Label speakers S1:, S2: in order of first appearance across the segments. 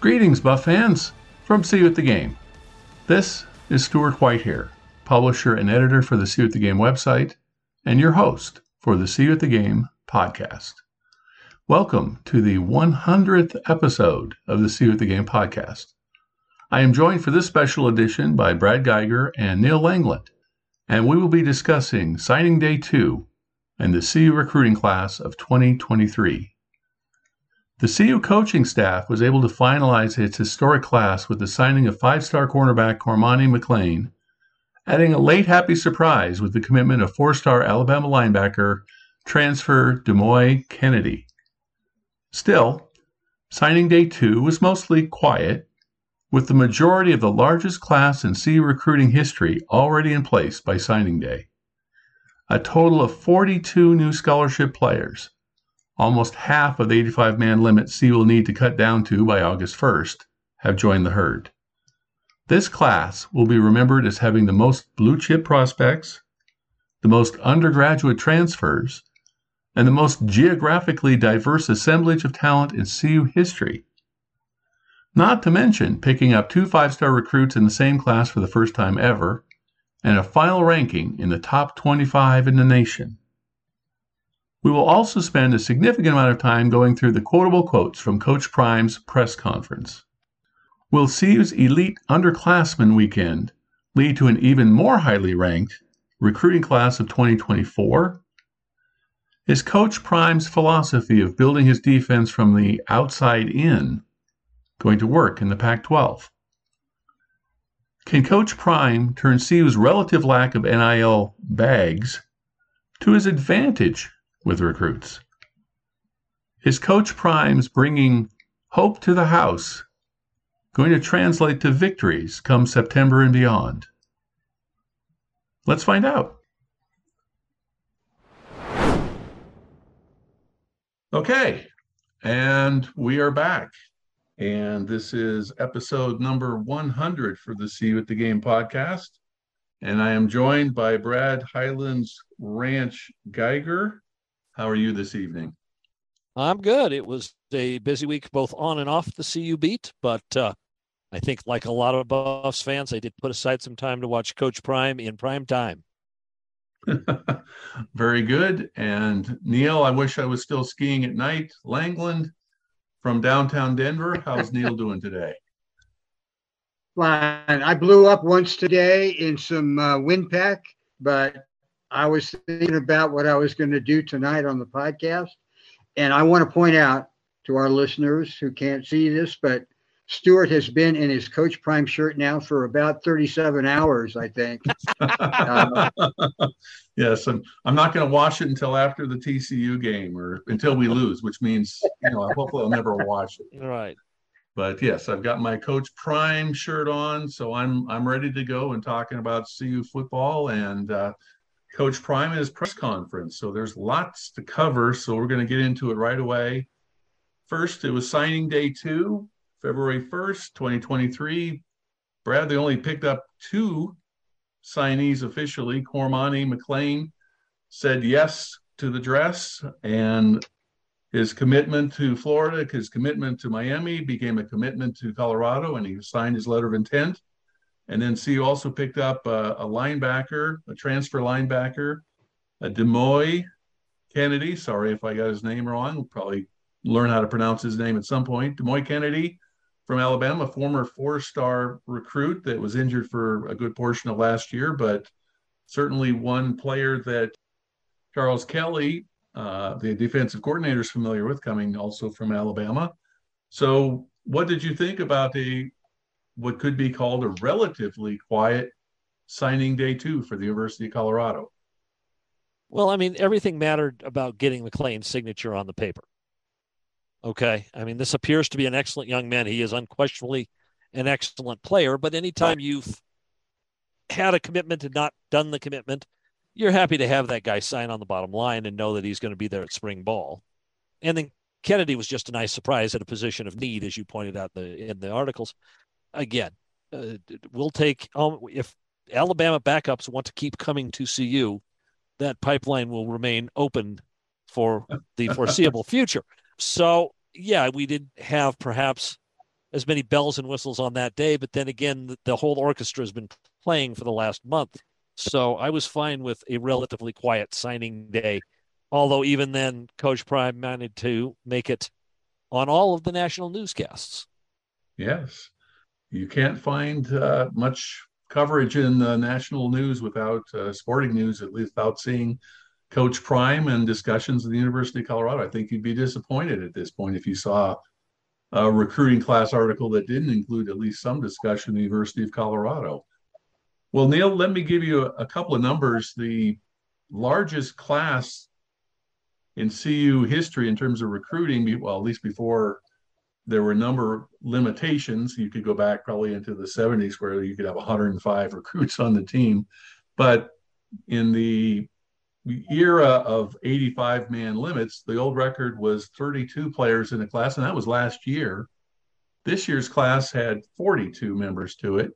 S1: Greetings, Buff fans, from CU at the Game. This is Stuart White here, publisher and editor for the CU at the Game website, and your host for the CU at the Game podcast. Welcome to the 100th episode of the CU at the Game podcast. I am joined for this special edition by Brad Geiger and Neil Langland, and we will be discussing signing day two and the CU recruiting class of 2023. The CU coaching staff was able to finalize its historic class with the signing of five star cornerback Cormani McClain, adding a late happy surprise with the commitment of four star Alabama linebacker transfer Demouy Kennedy. Still, signing day two was mostly quiet, with the majority of the largest class in CU recruiting history already in place by signing day. A total of 42 new scholarship players almost half of the 85 man limit C will need to cut down to by August 1st, have joined the herd. This class will be remembered as having the most blue chip prospects, the most undergraduate transfers, and the most geographically diverse assemblage of talent in CU history. Not to mention picking up two five star recruits in the same class for the first time ever, and a final ranking in the top 25 in the nation. We will also spend a significant amount of time going through the quotable quotes from Coach Prime's press conference. Will CU's elite underclassmen weekend lead to an even more highly ranked recruiting class of 2024? Is Coach Prime's philosophy of building his defense from the outside in going to work in the Pac 12? Can Coach Prime turn CU's relative lack of NIL bags to his advantage with recruits. Is Coach Prime's bringing hope to the house going to translate to victories come September and beyond? Let's find out. Okay, and we are back. And this is episode number 100 for the See at the Game podcast. And I am joined by Brad Highlands Ranch Geiger how are you this evening?
S2: I'm good. It was a busy week, both on and off the CU beat, but uh, I think, like a lot of Buffs fans, I did put aside some time to watch Coach Prime in prime time.
S1: Very good. And Neil, I wish I was still skiing at night. Langland from downtown Denver. How's Neil doing today?
S3: Fine. I blew up once today in some uh, wind pack, but I was thinking about what I was going to do tonight on the podcast. And I want to point out to our listeners who can't see this, but Stuart has been in his Coach Prime shirt now for about 37 hours, I think.
S1: uh, yes, and I'm not going to wash it until after the TCU game or until we lose, which means, you know, hopefully I'll never wash it.
S2: Right.
S1: But yes, I've got my Coach Prime shirt on, so I'm I'm ready to go and talking about CU football and uh, Coach Prime in his press conference. So there's lots to cover. So we're going to get into it right away. First, it was signing day two, February 1st, 2023. Brad, they only picked up two signees officially. Cormani McClain said yes to the dress, and his commitment to Florida, his commitment to Miami became a commitment to Colorado, and he signed his letter of intent. And then CU also picked up a, a linebacker, a transfer linebacker, a Demouy Kennedy. Sorry if I got his name wrong. We'll probably learn how to pronounce his name at some point. Demouy Kennedy, from Alabama, a former four-star recruit that was injured for a good portion of last year, but certainly one player that Charles Kelly, uh, the defensive coordinator, is familiar with, coming also from Alabama. So, what did you think about a what could be called a relatively quiet signing day two for the University of Colorado?
S2: Well, I mean, everything mattered about getting McClain's signature on the paper. Okay. I mean, this appears to be an excellent young man. He is unquestionably an excellent player, but anytime you've had a commitment and not done the commitment, you're happy to have that guy sign on the bottom line and know that he's going to be there at spring ball. And then Kennedy was just a nice surprise at a position of need, as you pointed out the, in the articles. Again, uh, we'll take um, if Alabama backups want to keep coming to CU, that pipeline will remain open for the foreseeable future. So, yeah, we didn't have perhaps as many bells and whistles on that day, but then again, the, the whole orchestra has been playing for the last month. So I was fine with a relatively quiet signing day. Although even then, Coach Prime managed to make it on all of the national newscasts.
S1: Yes. You can't find uh, much coverage in the national news without uh, sporting news, at least without seeing Coach Prime and discussions at the University of Colorado. I think you'd be disappointed at this point if you saw a recruiting class article that didn't include at least some discussion of the University of Colorado. Well, Neil, let me give you a, a couple of numbers. The largest class in CU history in terms of recruiting, well, at least before there were a number of limitations. You could go back probably into the 70s where you could have 105 recruits on the team. But in the era of 85 man limits, the old record was 32 players in a class, and that was last year. This year's class had 42 members to it,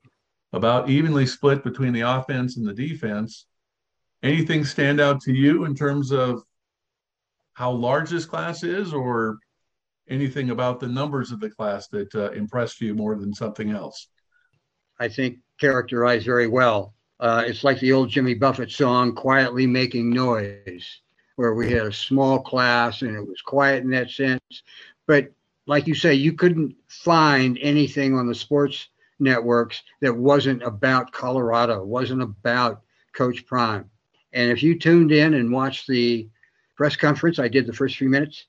S1: about evenly split between the offense and the defense. Anything stand out to you in terms of how large this class is, or anything about the numbers of the class that uh, impressed you more than something else?
S3: I think characterized very well. Uh, it's like the old Jimmy Buffett song, Quietly Making Noise, where we had a small class and it was quiet in that sense. But like you say, you couldn't find anything on the sports networks that wasn't about Colorado, wasn't about Coach Prime. And if you tuned in and watched the press conference, I did the first few minutes,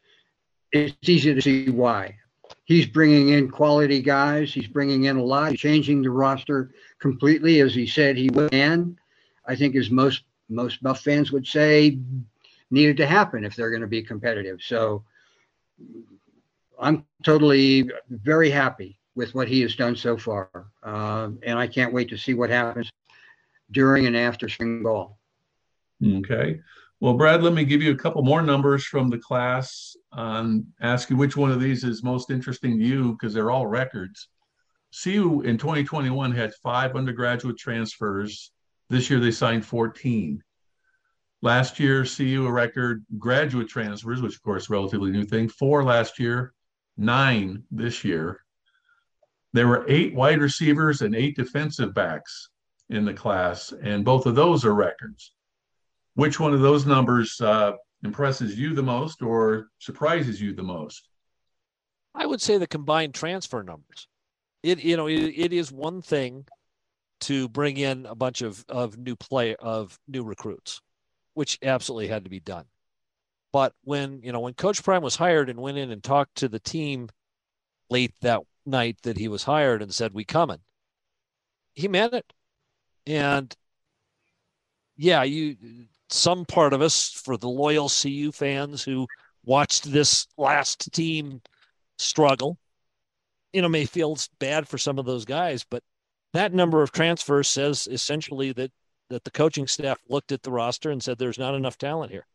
S3: it's easy to see why. He's bringing in quality guys. He's bringing in a lot. He's changing the roster completely, as he said he would. And I think, as most most Buff fans would say, needed to happen if they're going to be competitive. So I'm totally very happy with what he has done so far, uh, and I can't wait to see what happens during and after spring ball.
S1: Okay. Well, Brad, let me give you a couple more numbers from the class and ask you which one of these is most interesting to you because they're all records. CU in 2021 had five undergraduate transfers. This year they signed 14. Last year, CU a record graduate transfers, which of course relatively new thing. Four last year, nine this year. There were eight wide receivers and eight defensive backs in the class, and both of those are records which one of those numbers uh, impresses you the most or surprises you the most?
S2: I would say the combined transfer numbers. It you know it, it is one thing to bring in a bunch of of new play of new recruits, which absolutely had to be done. But when you know when Coach Prime was hired and went in and talked to the team late that night that he was hired and said we coming, he meant it. And yeah, you some part of us, for the loyal CU fans who watched this last team struggle, you know, may feel bad for some of those guys, but that number of transfers says essentially that that the coaching staff looked at the roster and said there's not enough talent here.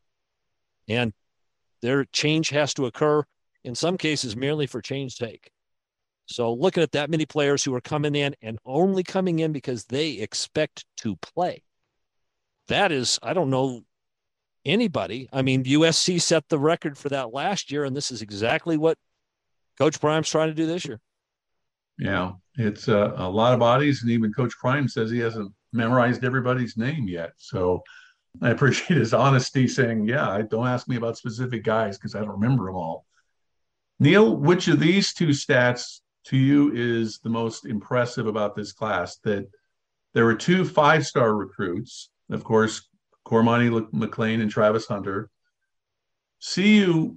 S2: And their change has to occur in some cases merely for change's sake. So looking at that many players who are coming in and only coming in because they expect to play that is, I don't know anybody. I mean, USC set the record for that last year, and this is exactly what Coach Prime's trying to do this year.
S1: Yeah, it's uh, a lot of bodies, and even Coach Prime says he hasn't memorized everybody's name yet. So I appreciate his honesty, saying, "Yeah, don't ask me about specific guys because I don't remember them all." Neil, which of these two stats to you is the most impressive about this class? That there were two five star recruits, of course, Cormani McClain and Travis Hunter. CU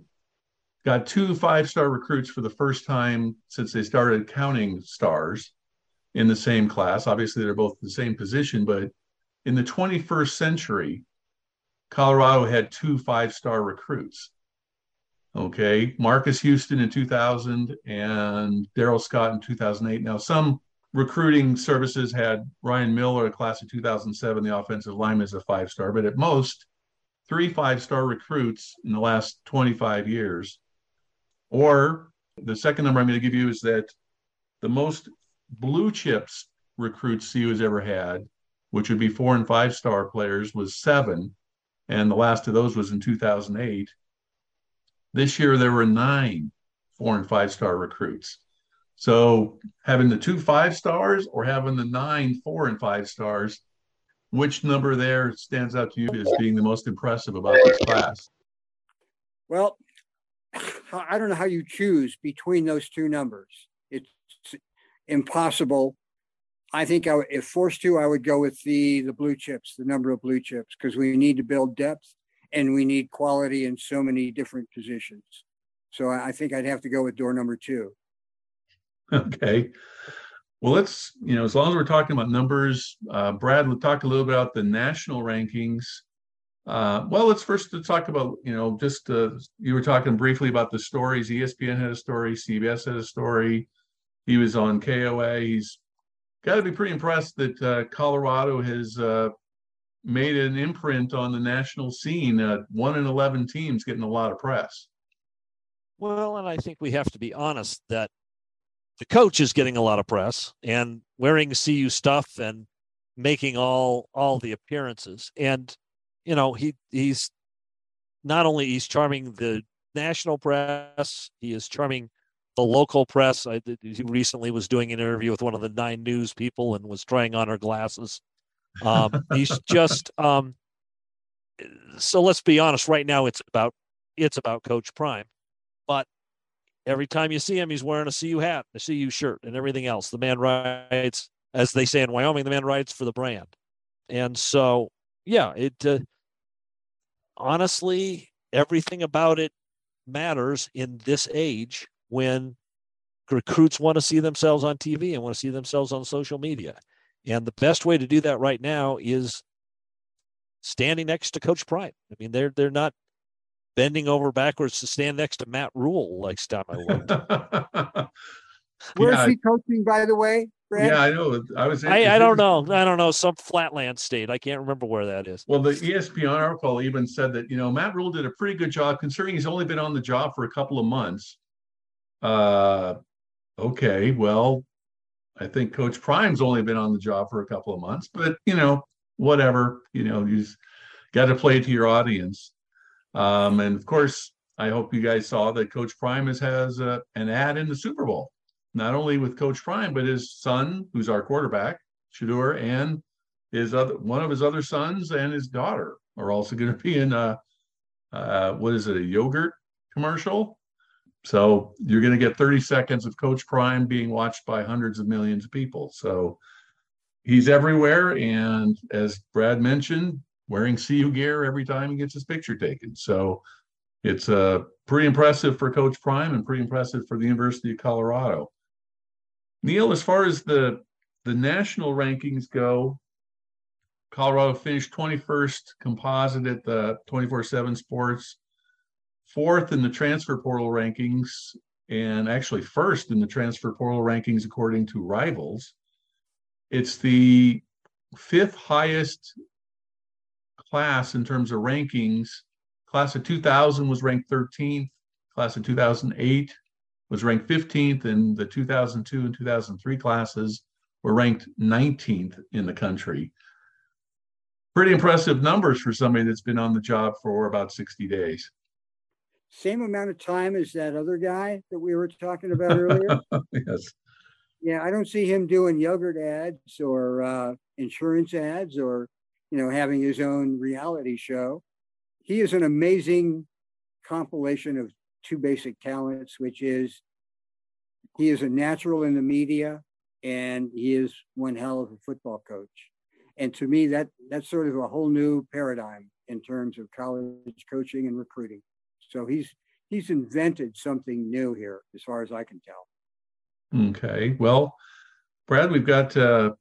S1: got two five star recruits for the first time since they started counting stars in the same class. Obviously, they're both the same position, but in the 21st century, Colorado had two five star recruits. Okay. Marcus Houston in 2000 and Darrell Scott in 2008. Now, some recruiting services had Ryan Miller, a class of 2007, the offensive lineman, as a five star, but at most, three five star recruits in the last 25 years. Or the second number I'm going to give you is that the most blue chips recruits CU has ever had, which would be four and five star players, was seven. And the last of those was in 2008. This year, there were nine four and five star recruits. So having the two five stars or having the nine four and five stars, which number there stands out to you as being the most impressive about this class?
S3: Well, I don't know how you choose between those two numbers. It's impossible. I think I, if forced to, I would go with the the blue chips, the number of blue chips, because we need to build depth and we need quality in so many different positions. So I think I'd have to go with door number two.
S1: Okay. Well, let's, you know, as long as we're talking about numbers, uh, Brad, we'll talk a little bit about the national rankings. Uh, well, let's first talk about, you know, just uh, you were talking briefly about the stories. ESPN had a story, CBS had a story. He was on KOA. He's got to be pretty impressed that uh, Colorado has uh, made an imprint on the national scene. Uh, one in 11 teams getting a lot of press.
S2: Well, and I think we have to be honest that the coach is getting a lot of press and wearing CU stuff and making all all the appearances. And you know, he he's not only he's charming the national press, he is charming the local press. I he recently was doing an interview with one of the nine news people and was trying on her glasses um, he's just um, so let's be honest. Right now, it's about it's about Coach Prime, but every time you see him, he's wearing a CU hat, a CU shirt, and everything else. The man writes, as they say in Wyoming, the man writes for the brand, and so yeah, it uh, honestly everything about it matters in this age when recruits want to see themselves on TV and want to see themselves on social media. And the best way to do that right now is standing next to Coach Prime. I mean, they're they're not bending over backwards to stand next to Matt Rhule like time I looked.
S3: Where's yeah. he coaching, by the way?
S1: Brad? Yeah, I know. I was.
S2: I, I don't know. I don't know. Some flatland state. I can't remember where that is.
S1: Well, the ESPN article even said that you know Matt Rhule did a pretty good job considering he's only been on the job for a couple of months. Uh, okay, well, I think Coach Prime's only been on the job for a couple of months, but you know, whatever. You know, you've got to play to your audience. Um, and of course, I hope you guys saw that Coach Prime has, has a, an ad in the Super Bowl, not only with Coach Prime, but his son, who's our quarterback, Shedeur, and his other one of his other sons and his daughter are also going to be in a uh, what is it, a yogurt commercial? So you're going to get 30 seconds of Coach Prime being watched by hundreds of millions of people. So he's everywhere. And as Brad mentioned, wearing CU gear every time he gets his picture taken. So it's uh, pretty impressive for Coach Prime and pretty impressive for the University of Colorado. Neil, as far as the the national rankings go, Colorado finished 21st composite at the 24 7 sports fourth in the transfer portal rankings and actually first in the transfer portal rankings according to rivals. It's the fifth highest class in terms of rankings. Class of 2000 was ranked 13th. Class of 2008 was ranked 15th, and the 2002 and 2003 classes were ranked 19th in the country. Pretty impressive numbers for somebody that's been on the job for about 60 days
S3: same amount of time as that other guy that we were talking about earlier.
S1: yes.
S3: Yeah, I don't see him doing yogurt ads or uh, insurance ads or, you know, having his own reality show. He is an amazing compilation of two basic talents, which is he is a natural in the media, and he is one hell of a football coach. And to me, that that's sort of a whole new paradigm in terms of college coaching and recruiting. So he's he's invented something new here, as far as I can tell.
S1: Okay, well, Brad, we've got uh,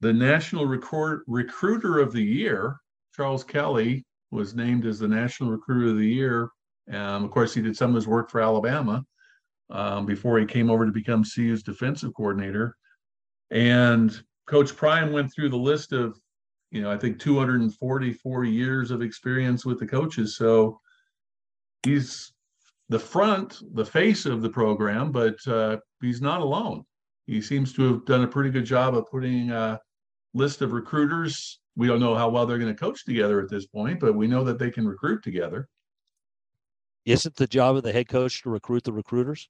S1: the National Record Recruiter of the Year. Charles Kelly was named as the National Recruiter of the Year. Um, of course, he did some of his work for Alabama um, before he came over to become CU's defensive coordinator. And Coach Prime went through the list of, you know, I think 244 years of experience with the coaches. So he's the front, the face of the program, but uh, he's not alone. He seems to have done a pretty good job of putting a list of recruiters. We don't know how well they're going to coach together at this point, but we know that they can recruit together.
S2: Isn't the job of the head coach to recruit the recruiters?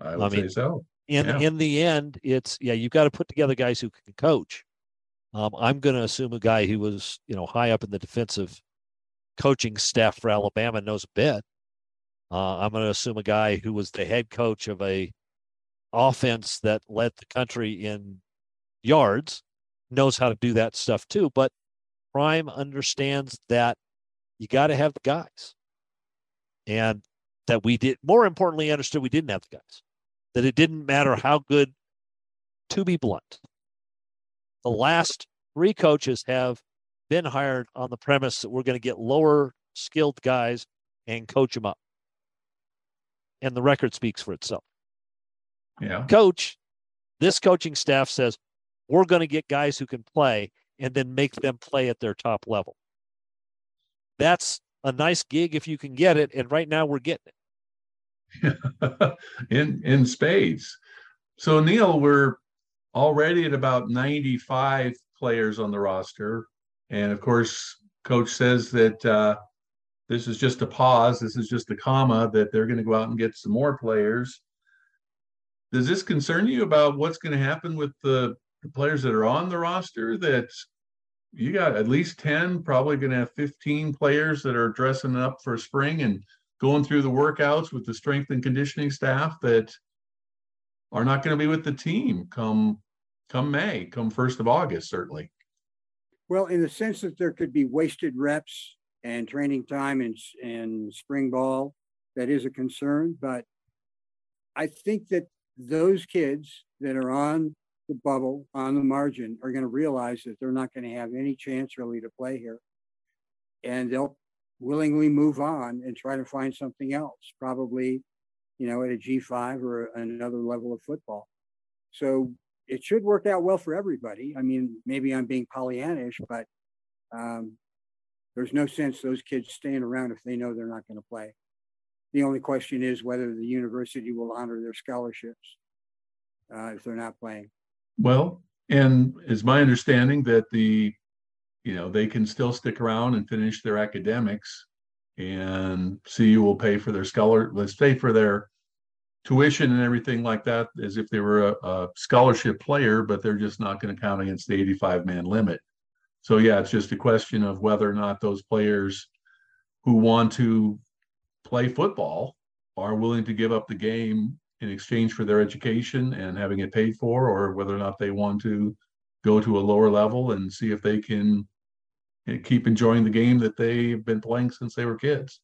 S1: I would I mean, say so.
S2: In yeah. in the end, it's yeah, you've got to put together guys who can coach. Um, I'm going to assume a guy who was you know high up in the defensive coaching staff for Alabama knows a bit. Uh, I'm going to assume a guy who was the head coach of a offense that led the country in yards knows how to do that stuff too. But Prime understands that you got to have the guys, and that we did. More importantly, understood we didn't have the guys. That it didn't matter how good. To be blunt, the last three coaches have been hired on the premise that we're going to get lower skilled guys and coach them up. And the record speaks for itself.
S1: Yeah.
S2: Coach, this coaching staff says we're going to get guys who can play and then make them play at their top level. That's a nice gig if you can get it. And right now we're getting
S1: it. in in spades. So Neil, we're already at about 95 players on the roster. And of course, coach says that uh, this is just a pause. This is just a comma that they're going to go out and get some more players. Does this concern you about what's going to happen with the, the players that are on the roster that's you got at least 10, probably going to have 15 players that are dressing up for spring and going through the workouts with the strength and conditioning staff that are not going to be with the team come come May, come 1st of August, certainly.
S3: Well, in the sense that there could be wasted reps and training time and, and spring ball, that is a concern. But I think that those kids that are on the bubble, on the margin, are going to realize that they're not going to have any chance really to play here. And they'll willingly move on and try to find something else, probably, you know, at a G5 or another level of football. So it should work out well for everybody. I mean, maybe I'm being Pollyannish, but um, there's no sense those kids staying around if they know they're not going to play. The only question is whether the university will honor their scholarships uh, if they're not playing.
S1: Well, and it's my understanding that the, you know, they can still stick around and finish their academics, and CU will pay for their scholar, let's pay for their tuition and everything like that as if they were a, a scholarship player, but they're just not going to count against the 85 man limit. So yeah, it's just a question of whether or not those players who want to play football are willing to give up the game in exchange for their education and having it paid for, or whether or not they want to go to a lower level and see if they can eh, keep enjoying the game that they've been playing since they were kids.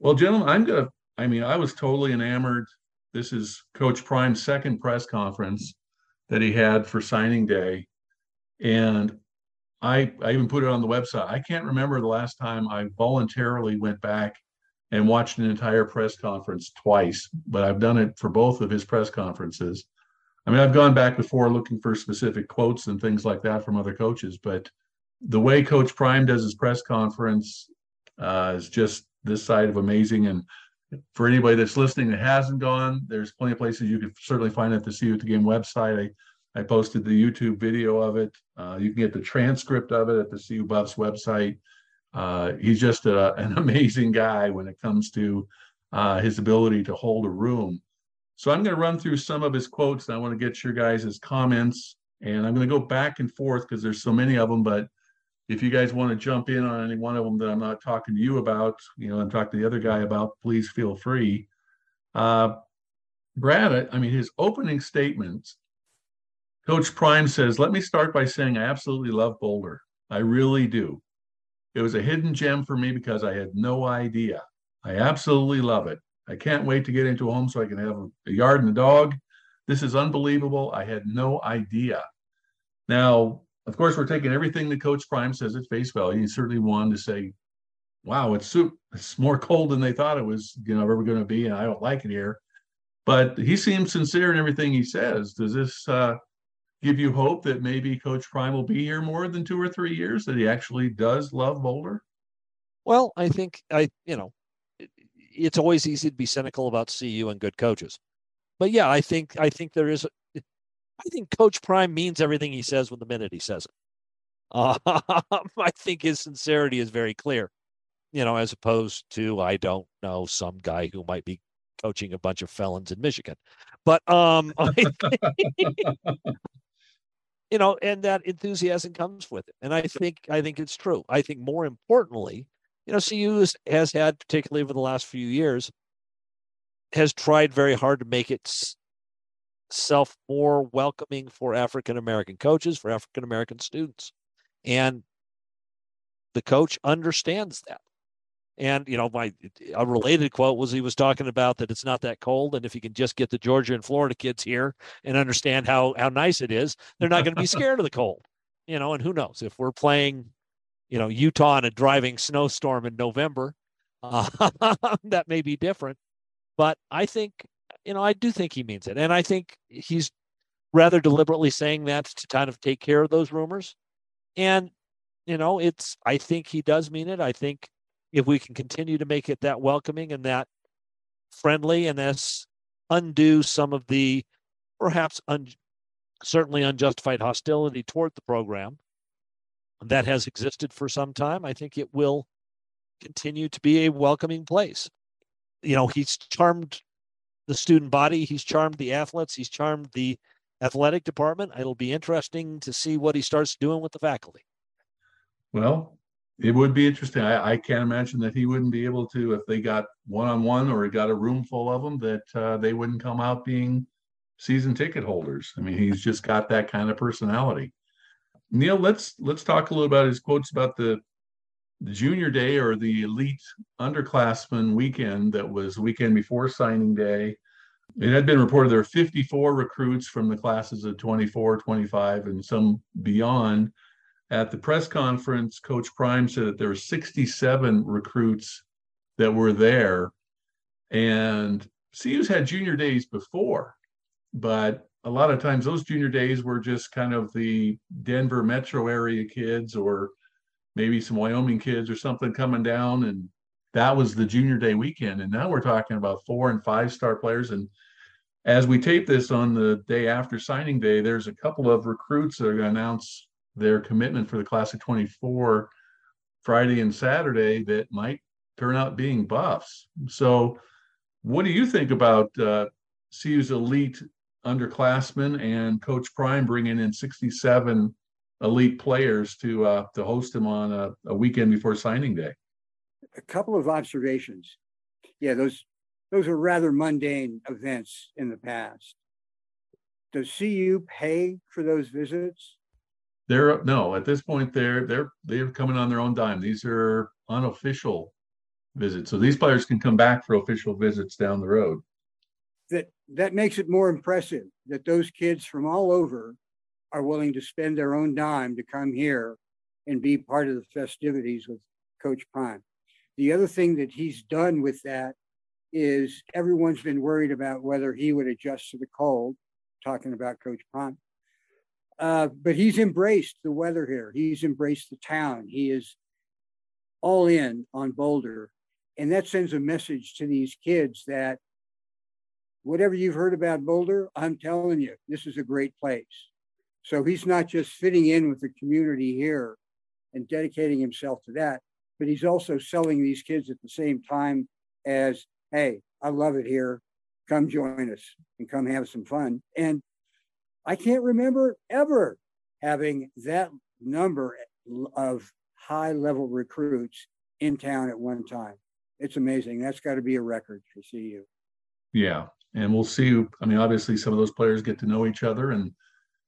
S1: Well, gentlemen, I'm gonna. I mean, I was totally enamored. This is Coach Prime's second press conference that he had for signing day, and I, I even put it on the website. I can't remember the last time I voluntarily went back and watched an entire press conference twice, but I've done it for both of his press conferences. I mean, I've gone back before looking for specific quotes and things like that from other coaches, but the way Coach Prime does his press conference uh, is just this side of amazing. And for anybody that's listening that hasn't gone, there's plenty of places you can certainly find it at the CU at the Game website. I I posted the YouTube video of it. Uh, you can get the transcript of it at the CU Buffs website. Uh, he's just a, an amazing guy when it comes to uh, his ability to hold a room. So I'm going to run through some of his quotes, and I want to get your guys' comments. And I'm going to go back and forth because there's so many of them. But if you guys want to jump in on any one of them that I'm not talking to you about, you know, I'm talking to the other guy about, please feel free. Uh, Brad, I mean, his opening statements, Coach Prime says, Let me start by saying I absolutely love Boulder. I really do. It was a hidden gem for me because I had no idea. I absolutely love it. I can't wait to get into a home so I can have a yard and a dog. This is unbelievable. I had no idea. Now, of course, we're taking everything that Coach Prime says at face value. He certainly wanted to say, wow, it's soup. It's more cold than they thought it was, you know, ever going to be, and I don't like it here. But he seems sincere in everything he says. Does this uh, give you hope that maybe Coach Prime will be here more than two or three years? That he actually does love Boulder?
S2: Well, I think I, you know, it's always easy to be cynical about CU and good coaches, but yeah, I think I think there is. I think Coach Prime means everything he says when the minute he says it. Uh, I think his sincerity is very clear you know, as opposed to I don't know some guy who might be coaching a bunch of felons in Michigan. But um you know, and that enthusiasm comes with it. And I think I think it's true. I think more importantly, you know, CU has, has had, particularly over the last few years, has tried very hard to make it self more welcoming for African American coaches, for African American students. And the coach understands that. And you know, my a related quote was he was talking about that it's not that cold, and if you can just get the Georgia and Florida kids here and understand how how nice it is, they're not going to be scared of the cold. You know, and who knows if we're playing, you know, Utah in a driving snowstorm in November, uh, that may be different. But I think, you know, I do think he means it, and I think he's rather deliberately saying that to kind of take care of those rumors. And you know, it's I think he does mean it. I think if we can continue to make it that welcoming and that friendly and this undo some of the perhaps un, certainly unjustified hostility toward the program that has existed for some time, I think it will continue to be a welcoming place. You know, he's charmed the student body, he's charmed the athletes, he's charmed the athletic department. It'll be interesting to see what he starts doing with the faculty.
S1: Well, it would be interesting. I, I can't imagine that he wouldn't be able to, if they got one on one or got a room full of them, that uh, they wouldn't come out being season ticket holders. I mean, he's just got that kind of personality. Neil, let's let's talk a little about his quotes about the, the junior day or the elite underclassmen weekend that was weekend before signing day. It had been reported there were 54 recruits from the classes of 24, 25, and some beyond at the press conference, Coach Prime said that there were 67 recruits that were there. And CU's had junior days before, but a lot of times those junior days were just kind of the Denver metro area kids or maybe some Wyoming kids or something coming down. And that was the junior day weekend. And now we're talking about four and five star players. And as we tape this on the day after signing day, there's a couple of recruits that are going to announce their commitment for the class of 24 Friday and Saturday that might turn out being buffs. So, what do you think about uh, CU's elite underclassmen and Coach Prime bringing in 67 elite players to uh, to host him on a, a weekend before signing day?
S3: A couple of observations. Yeah, those those are rather mundane events in the past. Does CU pay for those visits?
S1: They're no, at this point they're they're they're coming on their own dime. These are unofficial visits. So these players can come back for official visits down the road.
S3: That that makes it more impressive that those kids from all over are willing to spend their own dime to come here and be part of the festivities with Coach Prime. The other thing that he's done with that is everyone's been worried about whether he would adjust to the cold, talking about Coach Prime. Uh, but he's embraced the weather here. He's embraced the town. He is all in on Boulder. And that sends a message to these kids that whatever you've heard about Boulder, I'm telling you, this is a great place. So he's not just fitting in with the community here and dedicating himself to that, but he's also selling these kids at the same time as, hey, I love it here. Come join us and come have some fun. And I can't remember ever having that number of high level recruits in town at one time. It's amazing. That's got to be a record for CU.
S1: Yeah. and we'll see. I mean, obviously, some of those players get to know each other, and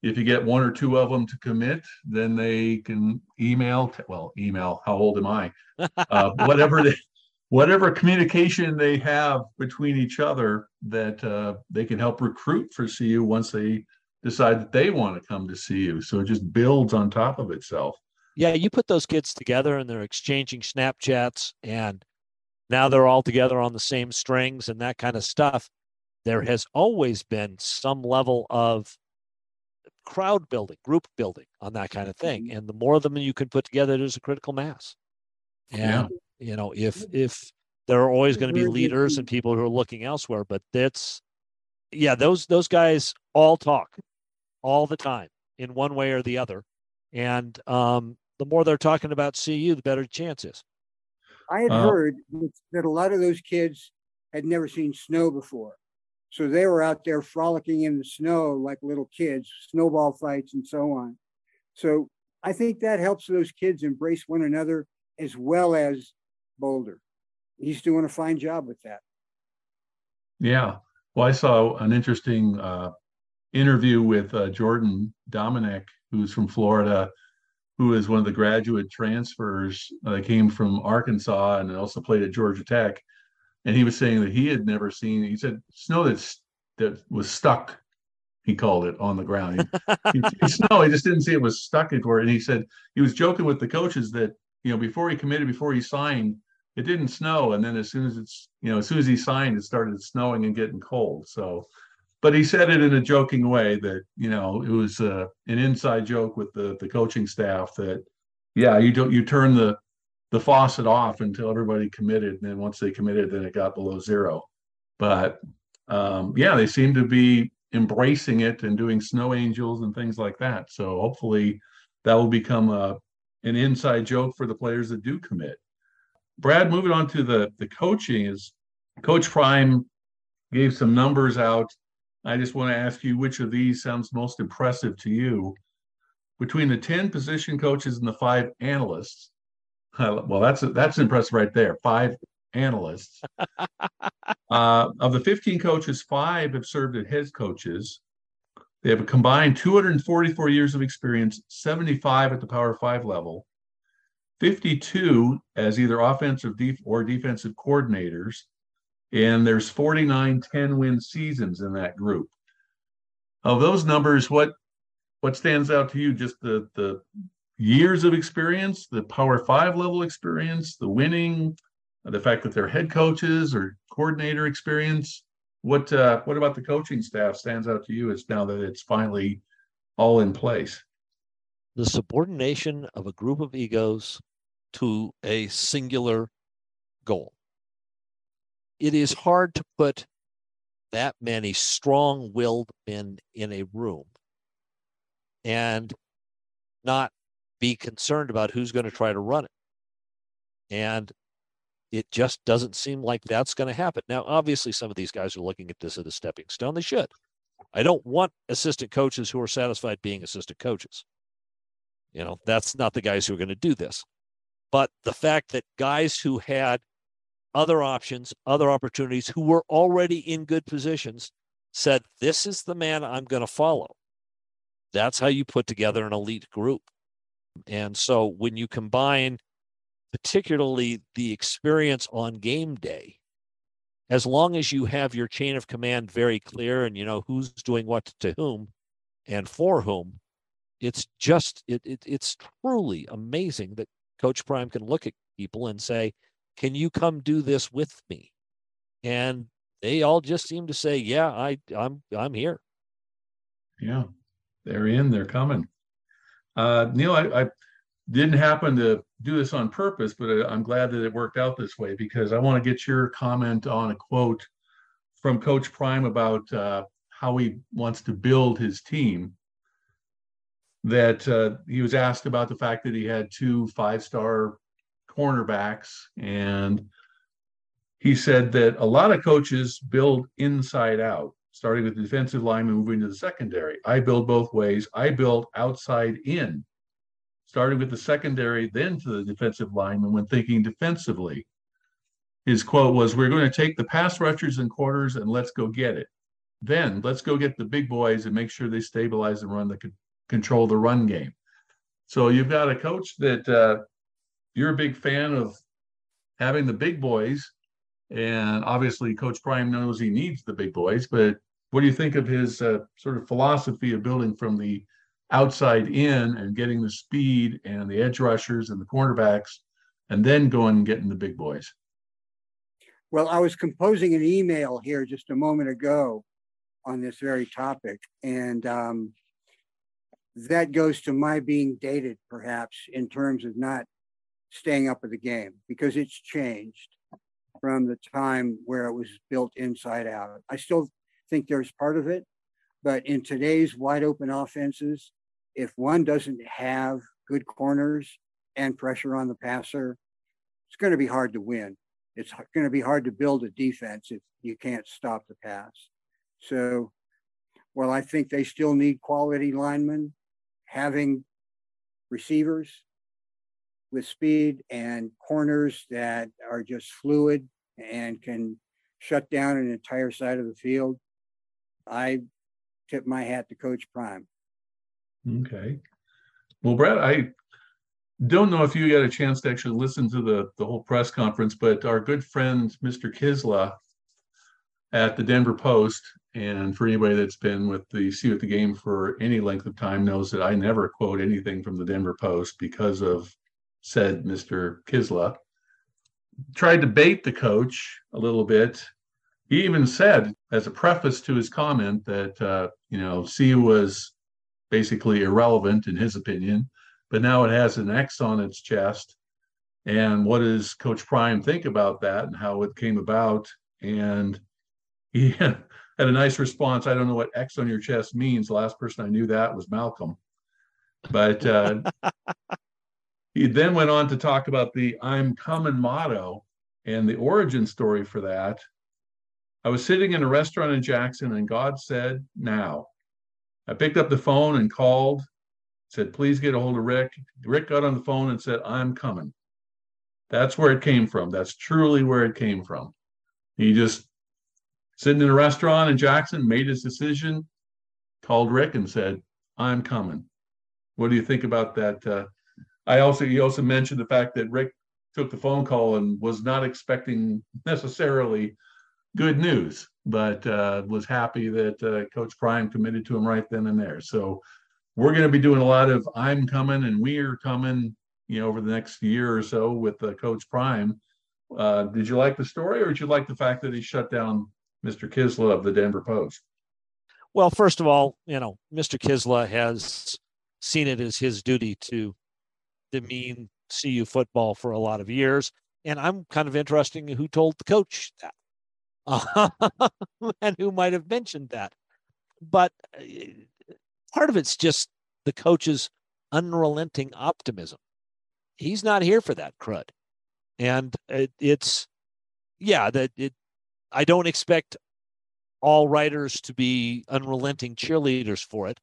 S1: if you get one or two of them to commit, then they can email. Well, email. How old am I? Uh, whatever they, whatever communication they have between each other, that uh, they can help recruit for CU once they decide that they want to come to see you. So it just builds on top of itself.
S2: Yeah, you put those kids together and they're exchanging Snapchats and now they're all together on the same strings and that kind of stuff. There has always been some level of crowd building, group building on that kind of thing. Mm-hmm. And the more of them you can put together, there's a critical mass. And yeah. you know, if mm-hmm. if there are always going to be leaders and people who are looking elsewhere, but that's yeah, those those guys all talk all the time in one way or the other. And um, the more they're talking about CU, the better the chance is.
S3: I had uh, heard that a lot of those kids had never seen snow before. So they were out there frolicking in the snow like little kids, snowball fights and so on. So I think that helps those kids embrace one another as well as Boulder. He's doing a fine job with that.
S1: Yeah. Well, I saw an interesting uh, interview with uh, Jordan Domineck, who's from Florida, who is one of the graduate transfers that came from Arkansas and also played at Georgia Tech. And he was saying that he had never seen, he said, snow that's, that was stuck, he called it, on the ground. He, he, snow, he just didn't see it was stuck anywhere. And he said he was joking with the coaches that, you know, before he committed, before he signed, it didn't snow. And then as soon as it's, you know, as soon as he signed, it started snowing and getting cold. So but he said it in a joking way that you know it was uh, an inside joke with the the coaching staff that yeah you don't you turn the the faucet off until everybody committed and then once they committed then it got below zero. But um, yeah they seem to be embracing it and doing snow angels and things like that. So hopefully that will become a an inside joke for the players that do commit. Brad moving on to the the coaching is coach prime gave some numbers out I just want to ask you which of these sounds most impressive to you. Between the 10 position coaches and the five analysts, well, that's that's impressive right there. Five analysts. uh, of the 15 coaches, five have served as head coaches. They have a combined 244 years of experience, 75 at the Power Five level, 52 as either offensive or defensive coordinators, and there's 49 10 win seasons in that group. Of those numbers, what what stands out to you? Just the the years of experience, the Power Five level experience, the winning, the fact that they're head coaches or coordinator experience. What uh, what about the coaching staff stands out to you as now that it's finally all in place?
S2: The subordination of a group of egos to a singular goal it is hard to put that many strong willed men in a room and not be concerned about who's going to try to run it. And it just doesn't seem like that's going to happen. Now, obviously, some of these guys are looking at this as a stepping stone. They should. I don't want assistant coaches who are satisfied being assistant coaches. You know, that's not the guys who are going to do this. But the fact that guys who had other options, other opportunities, who were already in good positions, said, This is the man I'm going to follow. That's how you put together an elite group. And so when you combine, particularly the experience on game day, as long as you have your chain of command very clear and you know who's doing what to whom and for whom, it's just it, it it's truly amazing that Coach Prime can look at people and say, can you come do this with me? And they all just seem to say, Yeah, I, I'm I'm here.
S1: Yeah, they're in, they're coming. Uh, Neil, I, I didn't happen to do this on purpose, but I'm glad that it worked out this way because I want to get your comment on a quote from Coach Prime about uh, how he wants to build his team. That uh, he was asked about the fact that he had two five star cornerbacks. And he said that a lot of coaches build inside out, starting with the defensive line, moving to the secondary. I build both ways. I build outside in, starting with the secondary, then to the defensive lineman when thinking defensively. His quote was, We're going to take the pass rushers and quarters and let's go get it. then let's go get the big boys and make sure they stabilize and run the control the run game. So you've got a coach that uh, you're a big fan of having the big boys, and obviously Coach Prime knows he needs the big boys. But what do you think of his uh, sort of philosophy of building from the outside in and getting the speed and the edge rushers and the cornerbacks, and then going and getting the big boys?
S3: Well, I was composing an email here just a moment ago on this very topic, and um, that goes to my being dated, perhaps, in terms of not staying up with the game because it's changed from the time where it was built inside out. I still think there's part of it, but in today's wide open offenses, if one doesn't have good corners and pressure on the passer, it's going to be hard to win. It's going to be hard to build a defense if you can't stop the pass. So, well, I think they still need quality linemen having receivers with speed and corners that are just fluid and can shut down an entire side of the field. I tip my hat to Coach Prime.
S1: Okay. Well, Brad, I don't know if you got a chance to actually listen to the, the whole press conference, but our good friend, Mr. Kiszla at the Denver Post, and for anybody that's been with the See at the Game for any length of time knows that I never quote anything from the Denver Post because of said Mr. Kiszla. Tried to bait the coach a little bit. He even said, as a preface to his comment, that uh, you know, C was basically irrelevant in his opinion, but now it has an X on its chest. And what does Coach Prime think about that and how it came about? And he had a nice response. I don't know what X on your chest means. The last person I knew that was Malcolm. But uh, he then went on to talk about the I'm coming motto and the origin story for that. I was sitting in a restaurant in Jackson and God said, now. I picked up the phone and called, said, please get a hold of Rick. Rick got on the phone and said, I'm coming. That's where it came from. That's truly where it came from. He just sitting in a restaurant in Jackson, made his decision, called Rick and said, I'm coming. What do you think about that? Uh, I also, you also mentioned the fact that Rick took the phone call and was not expecting necessarily good news, but uh, was happy that uh, Coach Prime committed to him right then and there. So we're going to be doing a lot of I'm coming and we're coming, you know, over the next year or so with uh, Coach Prime. Uh, did you like the story, or did you like the fact that he shut down Mr. Kiszla of the Denver Post?
S2: Well, first of all, you know, Mr. Kiszla has seen it as his duty to demean CU football for a lot of years. And I'm kind of interested in who told the coach that and who might have mentioned that. But uh, part of it's just the coach's unrelenting optimism. He's not here for that crud. And it, it's, yeah, that it, I don't expect all writers to be unrelenting cheerleaders for it,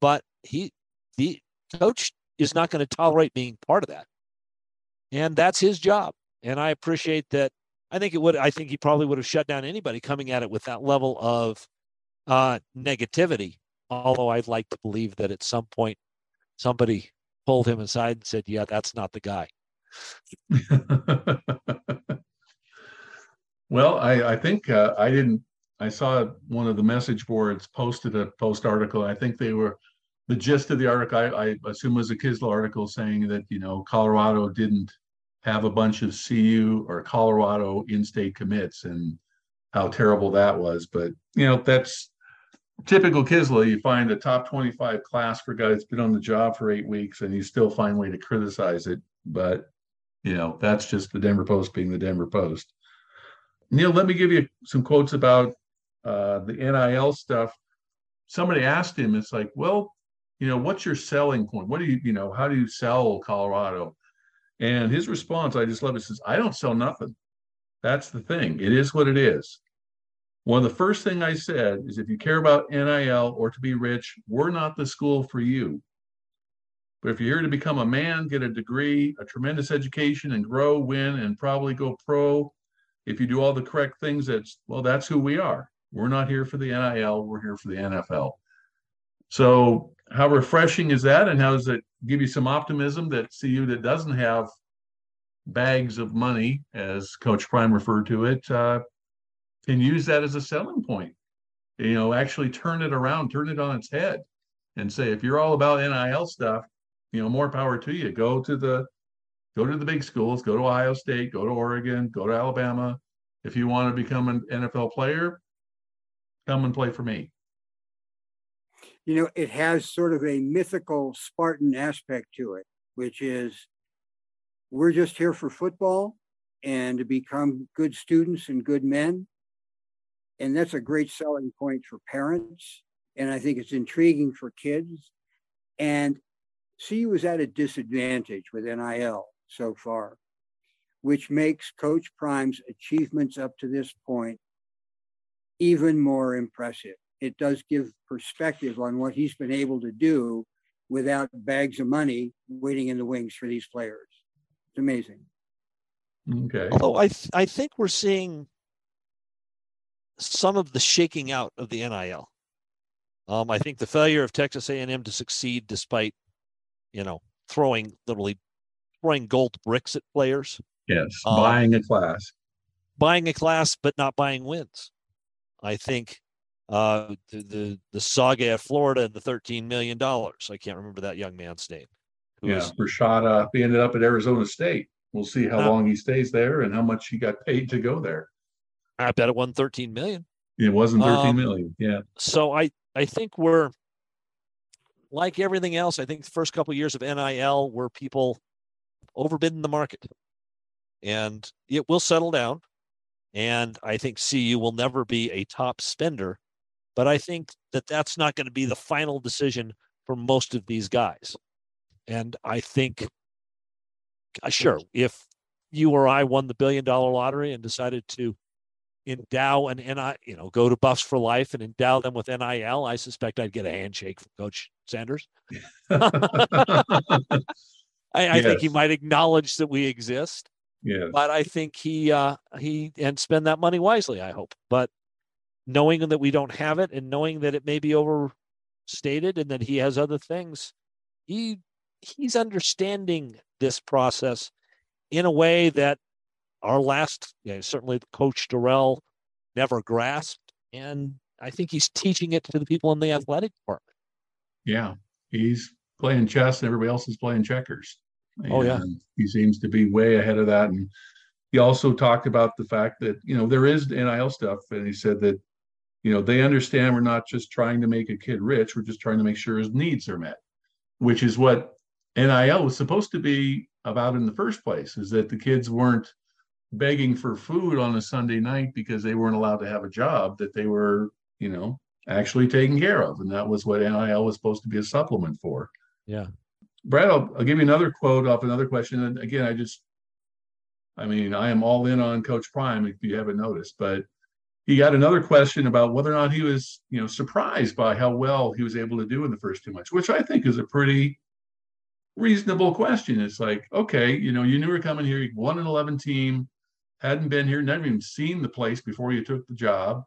S2: but he, the coach is not going to tolerate being part of that. And that's his job. And I appreciate that. I think it would, I think he probably would have shut down anybody coming at it with that level of uh, negativity. Although I'd like to believe that at some point somebody pulled him aside and said, Yeah, that's not the guy.
S1: Well, I, I think uh, I didn't. I saw one of the message boards posted a post article. I think they were the gist of the article. I, I assume was a Kiszla article saying that you know Colorado didn't have a bunch of CU or Colorado in-state commits and how terrible that was. But you know that's typical Kiszla. You find a top 25 class for a guy that's been on the job for eight weeks, and you still find a way to criticize it. But you know that's just the Denver Post being the Denver Post. Neil, let me give you some quotes about uh, the NIL stuff. Somebody asked him, it's like, well, you know, what's your selling point? What do you, you know, how do you sell Colorado? And his response, I just love it, says, I don't sell nothing. That's the thing. It is what it is. One of the first thing I said is if you care about NIL or to be rich, we're not the school for you. But if you're here to become a man, get a degree, a tremendous education, and grow, win, and probably go pro, if you do all the correct things, that's well, that's who we are. We're not here for the NIL. We're here for the NFL. So, how refreshing is that? And how does it give you some optimism that CU that doesn't have bags of money, as Coach Prime referred to it, uh, can use that as a selling point? You know, actually turn it around, turn it on its head, and say, if you're all about NIL stuff, you know, more power to you. Go to the go to the big schools, go to Ohio State, go to Oregon, go to Alabama. If you want to become an NFL player, come and play for me.
S3: You know, it has sort of a mythical Spartan aspect to it, which is we're just here for football and to become good students and good men. And that's a great selling point for parents. And I think it's intriguing for kids. And CU was at a disadvantage with NIL so far, which makes Coach Prime's achievements up to this point even more impressive. It does give perspective on what he's been able to do without bags of money waiting in the wings for these players. It's amazing.
S1: Okay.
S2: Although I th- I think we're seeing some of the shaking out of the NIL. Um, I think the failure of Texas A&M to succeed despite, you know, throwing literally throwing gold bricks at players.
S1: Yes,
S2: Um,
S1: buying a class.
S2: buying a class but not buying wins. I think uh, the, the the saga at Florida and the thirteen million dollars. I can't remember that young man's name. Who
S1: Yeah,
S2: was-
S1: Rashada. He ended up at Arizona State. We'll see how
S2: Ah.
S1: long he stays there and how much he got paid to go there.
S2: I bet it won thirteen million.
S1: It wasn't thirteen
S2: Um,
S1: million. Yeah.
S2: So I I think we're like everything else. I think the first couple of years of NIL were people overbidding the market, and it will settle down. And I think CU will never be a top spender, but I think that that's not going to be the final decision for most of these guys. And I think, uh, sure, if you or I won the billion dollar lottery and decided to endow an NI, you know, go to Buffs for Life and endow them with NIL, I suspect I'd get a handshake from Coach Sanders. I, I think he might acknowledge that we exist,
S1: yes.
S2: but I think he uh, he and spend that money wisely. I hope, but knowing that we don't have it and knowing that it may be overstated and that he has other things, he he's understanding this process in a way that our last, you know, certainly Coach Dorrell never grasped, and I think he's teaching it to the people in the athletic department.
S1: Yeah, he's playing chess and everybody else is playing checkers.
S2: Oh, yeah.
S1: He seems to be way ahead of that. And he also talked about the fact that, you know, there is NIL stuff. And he said that, you know, they understand we're not just trying to make a kid rich, we're just trying to make sure his needs are met, which is what NIL was supposed to be about in the first place, is that the kids weren't begging for food on a Sunday night because they weren't allowed to have a job, that they were, you know, actually taken care of. And that was what NIL was supposed to be a supplement for.
S2: Yeah.
S1: Brad, I'll, I'll give you another quote off another question. And again, I just, I mean, I am all in on Coach Prime, if you haven't noticed, but he got another question about whether or not he was, you know, surprised by how well he was able to do in the first two months, which I think is a pretty reasonable question. It's like, okay, you know, you knew we were coming here, you won an 11 team, hadn't been here, never even seen the place before you took the job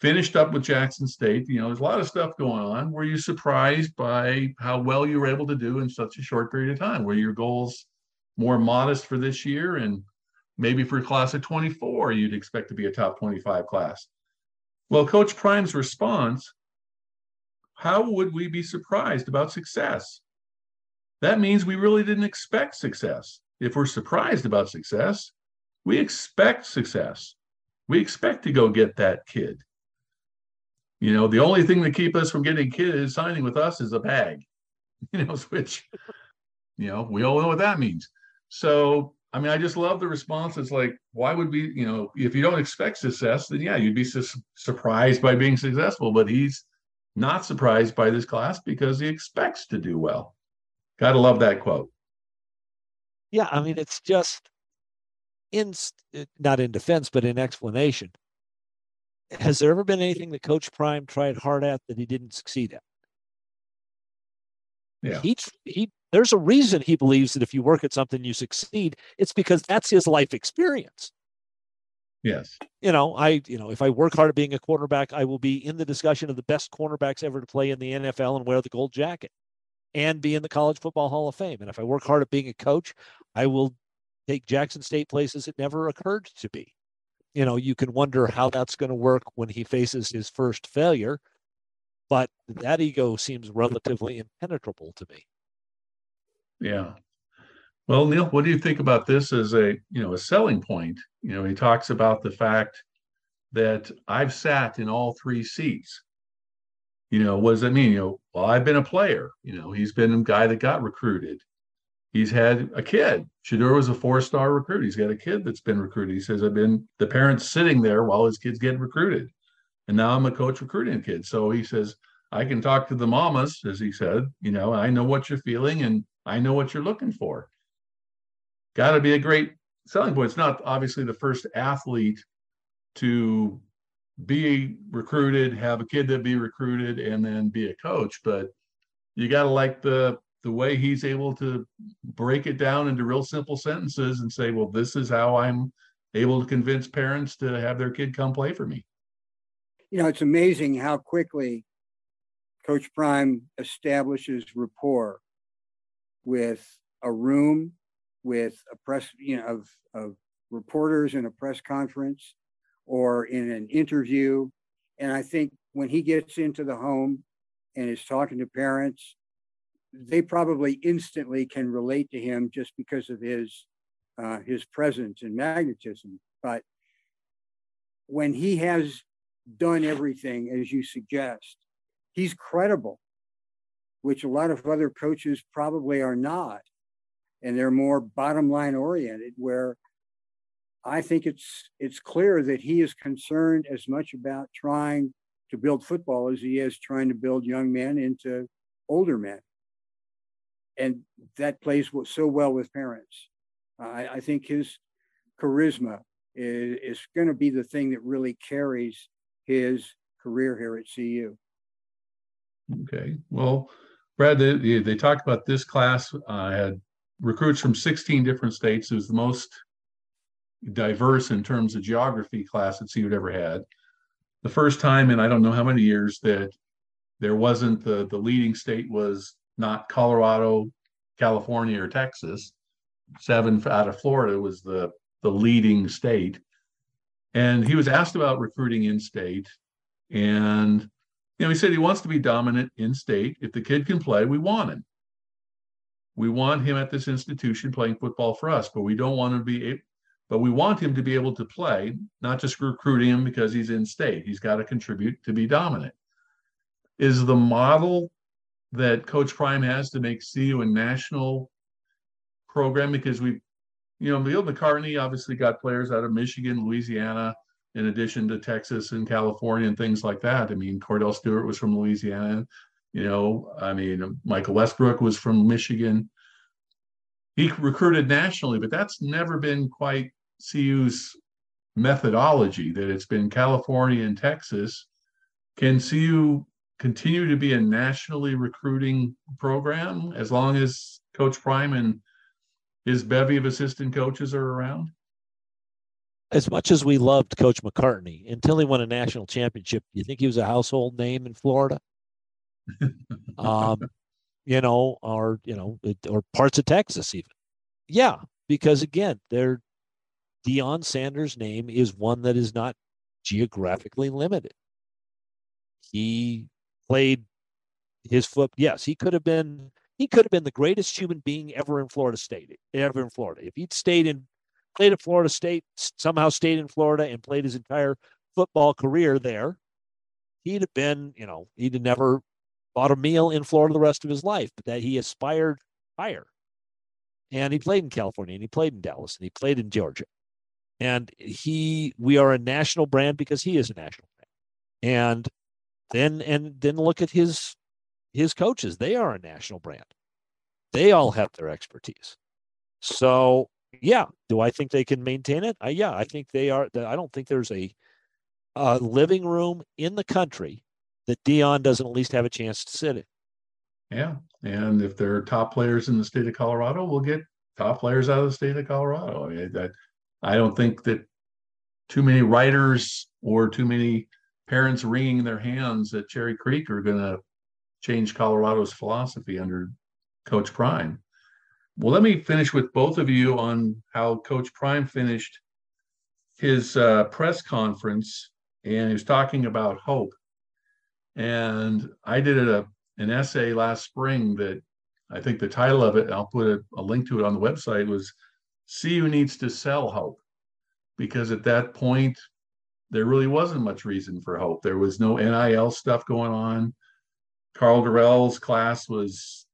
S1: finished up with Jackson State. You know, there's a lot of stuff going on. Were you surprised by how well you were able to do in such a short period of time? Were your goals more modest for this year? And maybe for class of 24, you'd expect to be a top 25 class. Well, Coach Prime's response how would we be surprised about success? That means we really didn't expect success. If we're surprised about success, we expect success. We expect to go get that kid. You know, the only thing that keep us from getting kids signing with us is a bag. You know, which, you know, we all know what that means. So, I mean, I just love the response. It's like, why would we, you know, if you don't expect success, then yeah, you'd be su- surprised by being successful. But he's not surprised by this class because he expects to do well. Gotta love that quote.
S2: Yeah, I mean, it's just in not in defense, but in explanation. Has there ever been anything that Coach Prime tried hard at that he didn't succeed at?
S1: Yeah.
S2: He he. There's a reason he believes that if you work at something, you succeed. It's because that's his life experience.
S1: Yes.
S2: You know, I you know if I work hard at being a quarterback, I will be in the discussion of the best cornerbacks ever to play in the NFL and wear the gold jacket, and be in the College Football Hall of Fame. And if I work hard at being a coach, I will take Jackson State places it never occurred to be. You know, you can wonder how that's going to work when he faces his first failure, but that ego seems relatively impenetrable to me.
S1: Yeah. Well, Neil, what do you think about this as a you know a selling point? You know, he talks about the fact that I've sat in all three seats. You know, what does that mean? You know, well, I've been a player. You know, he's been a guy that got recruited. He's had a kid. Shedeur was a four-star recruit. He's got a kid that's been recruited. He says, I've been the parents sitting there while his kids get recruited. And now I'm a coach recruiting kids. So he says, I can talk to the mamas, as he said, you know, I know what you're feeling and I know what you're looking for. Got to be a great selling point. It's not obviously the first athlete to be recruited, have a kid that be recruited, and then be a coach, but you got to like the the way he's able to break it down into real simple sentences and say, well, this is how I'm able to convince parents to have their kid come play for me.
S3: You know, it's amazing how quickly Coach Prime establishes rapport with a room, with a press, you know, of, of reporters in a press conference or in an interview. And I think when he gets into the home and is talking to parents, they probably instantly can relate to him just because of his uh, his presence and magnetism. But when he has done everything as you suggest, he's credible which a lot of other coaches probably are not. And they're more bottom line oriented, where I think it's it's clear that he is concerned as much about trying to build football as he is trying to build young men into older men. And that plays so well with parents. I, I think his charisma is, is going to be the thing that really carries his career here at CU.
S1: Okay. Well, Brad, they, they talked about this class uh, had recruits from 16 different states. It was the most diverse in terms of geography class that CU ever had. The first time in I don't know how many years that there wasn't the the leading state was not Colorado, California, or Texas. Seven out of Florida was the the leading state. And he was asked about recruiting in state, and you know, he said he wants to be dominant in state. If the kid can play, we want him. We want him at this institution playing football for us, but we don't want him to be, but we want him to be able to play, not just recruiting him because he's in state. He's got to contribute to be dominant. Is the model that Coach Prime has to make CU a national program because we, you know, Neil McCartney obviously got players out of Michigan, Louisiana, in addition to Texas and California and things like that. I mean, Kordell Stewart was from Louisiana. You know, I mean, Michael Westbrook was from Michigan. He recruited nationally, but that's never been quite CU's methodology, that it's been California and Texas. Can CU continue to be a nationally recruiting program as long as Coach Prime and his bevy of assistant coaches are around?
S2: As much as we loved Coach McCartney until he won a national championship, do you think he was a household name in Florida? um, you know, or you know, or parts of Texas even. Yeah, because again, their Deion Sanders' name is one that is not geographically limited. He played his foot. Yes, he could have been. He could have been the greatest human being ever in Florida State, ever in Florida. If he'd stayed in played at Florida State, somehow stayed in Florida and played his entire football career there, he'd have been, you know, he'd have never bought a meal in Florida the rest of his life, but that he aspired higher. And he played in California and he played in Dallas and he played in Georgia. And he, we are a national brand because he is a national brand. And then, and then look at his, his coaches. They are a national brand. They all have their expertise. So yeah. Do I think they can maintain it? Uh, yeah, I think they are. I don't think there's a, a living room in the country that Deion doesn't at least have a chance to sit in.
S1: Yeah, and if there are top players in the state of Colorado, we'll get top players out of the state of Colorado. I, mean, I, I don't think that too many writers or too many parents wringing their hands at Cherry Creek are going to change Colorado's philosophy under Coach Prime. Well, let me finish with both of you on how Coach Prime finished his uh, press conference, and he was talking about hope. And I did a, an essay last spring that I think the title of it, I'll put a, a link to it on the website, was CU needs to sell hope. Because at that point, there really wasn't much reason for hope. There was no NIL stuff going on. Karl Dorrell's class was,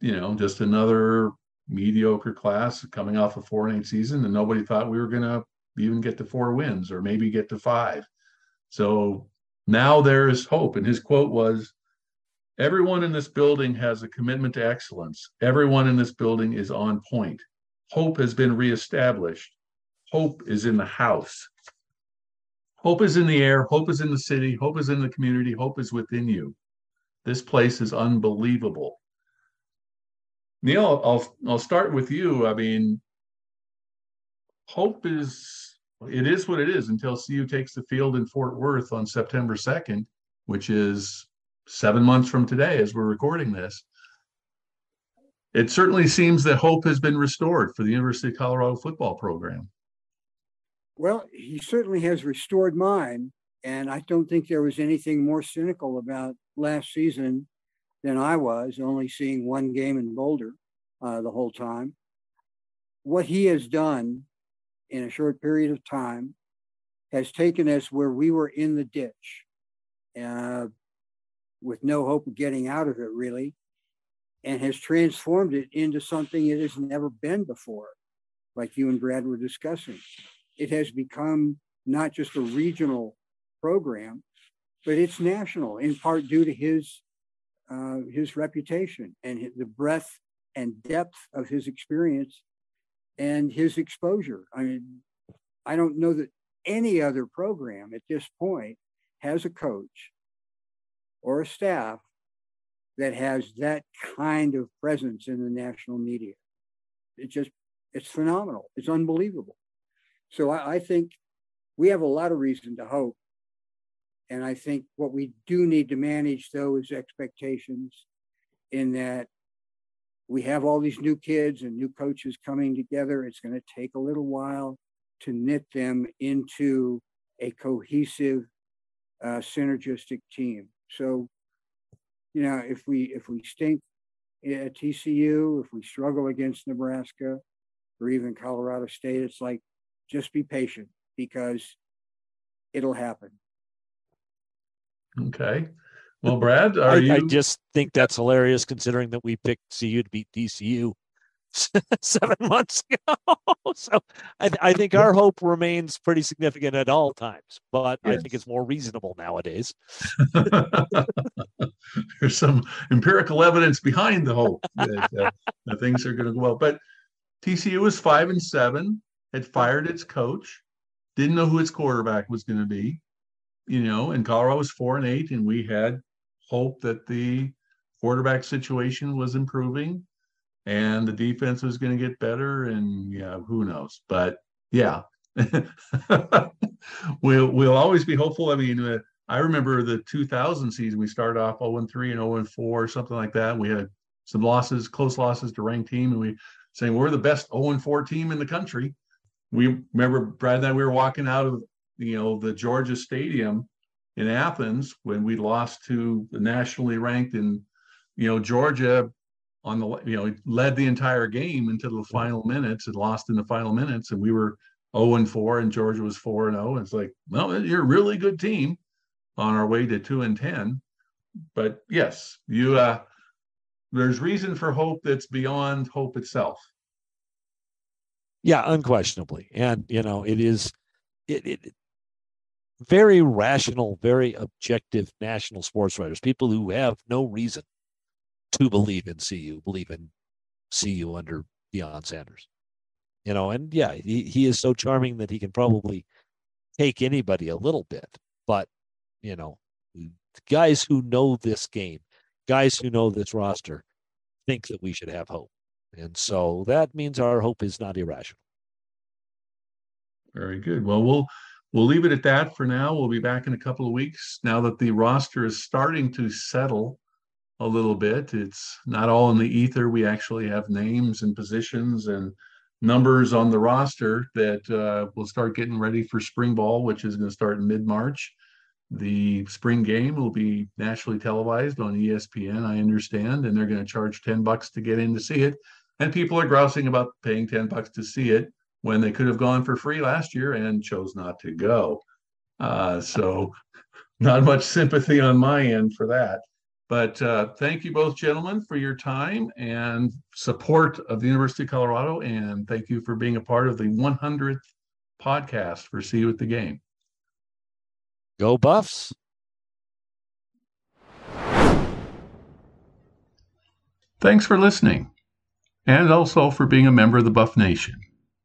S1: you know, just another mediocre class coming off a four and eight season, and nobody thought we were going to even get to four wins or maybe get to five. So now there is hope. And his quote was Everyone in this building has a commitment to excellence. Everyone in this building is on point. Hope has been reestablished. Hope is in the house. Hope is in the air. Hope is in the city. Hope is in the community. Hope is within you. This place is unbelievable. Neil, I'll I'll start with you. I mean, hope is it is what it is until CU takes the field in Fort Worth on September 2nd, which is seven months from today as we're recording this. It certainly seems that hope has been restored for the University of Colorado football program.
S3: Well, he certainly has restored mine. And I don't think there was anything more cynical about last season than I was, only seeing one game in Boulder uh, the whole time. What he has done in a short period of time has taken us where we were in the ditch uh, with no hope of getting out of it, really, and has transformed it into something it has never been before, like you and Brad were discussing. It has become not just a regional program, but it's national in part due to his uh, his reputation and the breadth and depth of his experience and his exposure. I mean, I don't know that any other program at this point has a coach or a staff that has that kind of presence in the national media. It just, it's phenomenal. It's unbelievable. So I, I think we have a lot of reason to hope. And I think what we do need to manage, though, is expectations in that we have all these new kids and new coaches coming together. It's going to take a little while to knit them into a cohesive, uh, synergistic team. So, you know, if we if we stink at TCU, if we struggle against Nebraska or even Colorado State, it's like just be patient because it'll happen.
S1: Okay. Well, Brad, are
S2: I,
S1: you?
S2: I just think that's hilarious considering that we picked CU to beat TCU seven months ago. so I, I, think our hope remains pretty significant at all times, but yes. I think it's more reasonable nowadays.
S1: There's some empirical evidence behind the hope that, uh, that things are going to go well. But TCU was five and seven, had fired its coach, didn't know who its quarterback was going to be, you know, and Colorado was four and eight, and we had hope that the quarterback situation was improving and the defense was going to get better and yeah who knows? But yeah. We'll we'll always be hopeful. I mean uh, i remember the 2000 season we started off 0 and 3 and 0 and 4 something like that. We had some losses close losses to ranked team and we saying we're the best 0 and 4 team in the country. We remember brad and i we were walking out of you know the georgia stadium in athens when we lost to the nationally ranked in you know georgia on the you know led the entire game into the final minutes and lost in the final minutes. And we were 0 and 4 and Georgia was 4 and 0 it's like well you're a really good team on our way to 2 and 10 but yes you uh there's reason for hope that's beyond hope itself.
S2: Yeah unquestionably. And you know it is it, it very rational very objective national sports writers people who have no reason to believe in CU, believe in CU under Deion Sanders. You know, and yeah, he, he is so charming that he can probably take anybody a little bit. But, you know, guys who know this game, guys who know this roster, think that we should have hope. And so that means our hope is not irrational.
S1: Very good. Well, we'll we'll leave it at that for now. We'll be back in a couple of weeks now that the roster is starting to settle a little bit. It's not all in the ether. We actually have names and positions and numbers on the roster that uh, will start getting ready for spring ball, which is going to start in mid March. The spring game will be nationally televised on ESPN, I understand, and they're going to charge 10 bucks to get in to see it. And people are grousing about paying 10 bucks to see it when they could have gone for free last year and chose not to go. Uh, so, not much sympathy on my end for that. But uh, thank you both, gentlemen, for your time and support of the University of Colorado. And thank you for being a part of the 100th podcast for CU at the Game.
S2: Go Buffs.
S1: Thanks for listening, and also for being a member of the Buff Nation,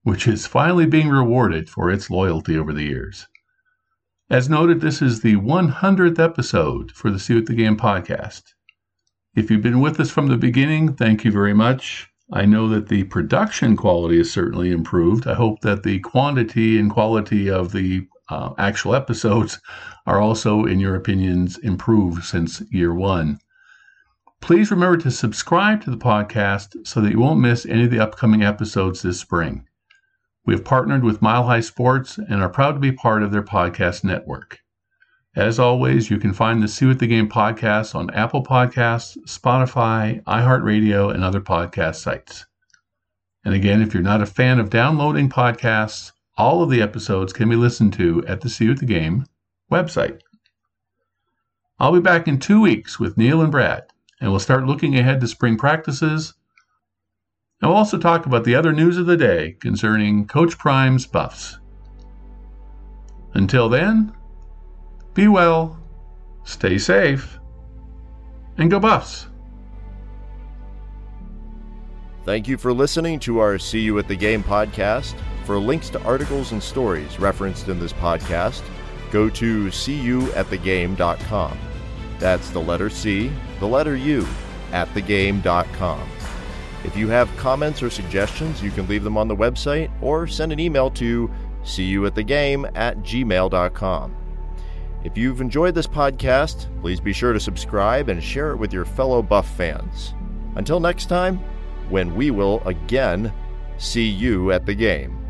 S1: which is finally being rewarded for its loyalty over the years. As noted, this is the 100th episode for the CU at the Game podcast. If you've been with us from the beginning, thank you very much. I know that the production quality has certainly improved. I hope that the quantity and quality of the uh, actual episodes are also, in your opinions, improved since year one. Please remember to subscribe to the podcast so that you won't miss any of the upcoming episodes this spring. We have partnered with Mile High Sports and are proud to be part of their podcast network. As always, you can find the CU at the Game podcast on Apple Podcasts, Spotify, iHeartRadio, and other podcast sites. And again, if you're not a fan of downloading podcasts, all of the episodes can be listened to at the CU at the Game website. I'll be back in two weeks with Neil and Brad, and we'll start looking ahead to spring practices we'll also talk about the other news of the day concerning Coach Prime's buffs. Until then, be well, stay safe, and go buffs.
S4: Thank you for listening to our CU at the Game podcast. For links to articles and stories referenced in this podcast, go to cuatthegame.com. That's the letter C, the letter U, at thegame.com. If you have comments or suggestions, you can leave them on the website or send an email to cuatthegame at gmail.com. If you've enjoyed this podcast, please be sure to subscribe and share it with your fellow Buff fans. Until next time, when we will again see you at the game.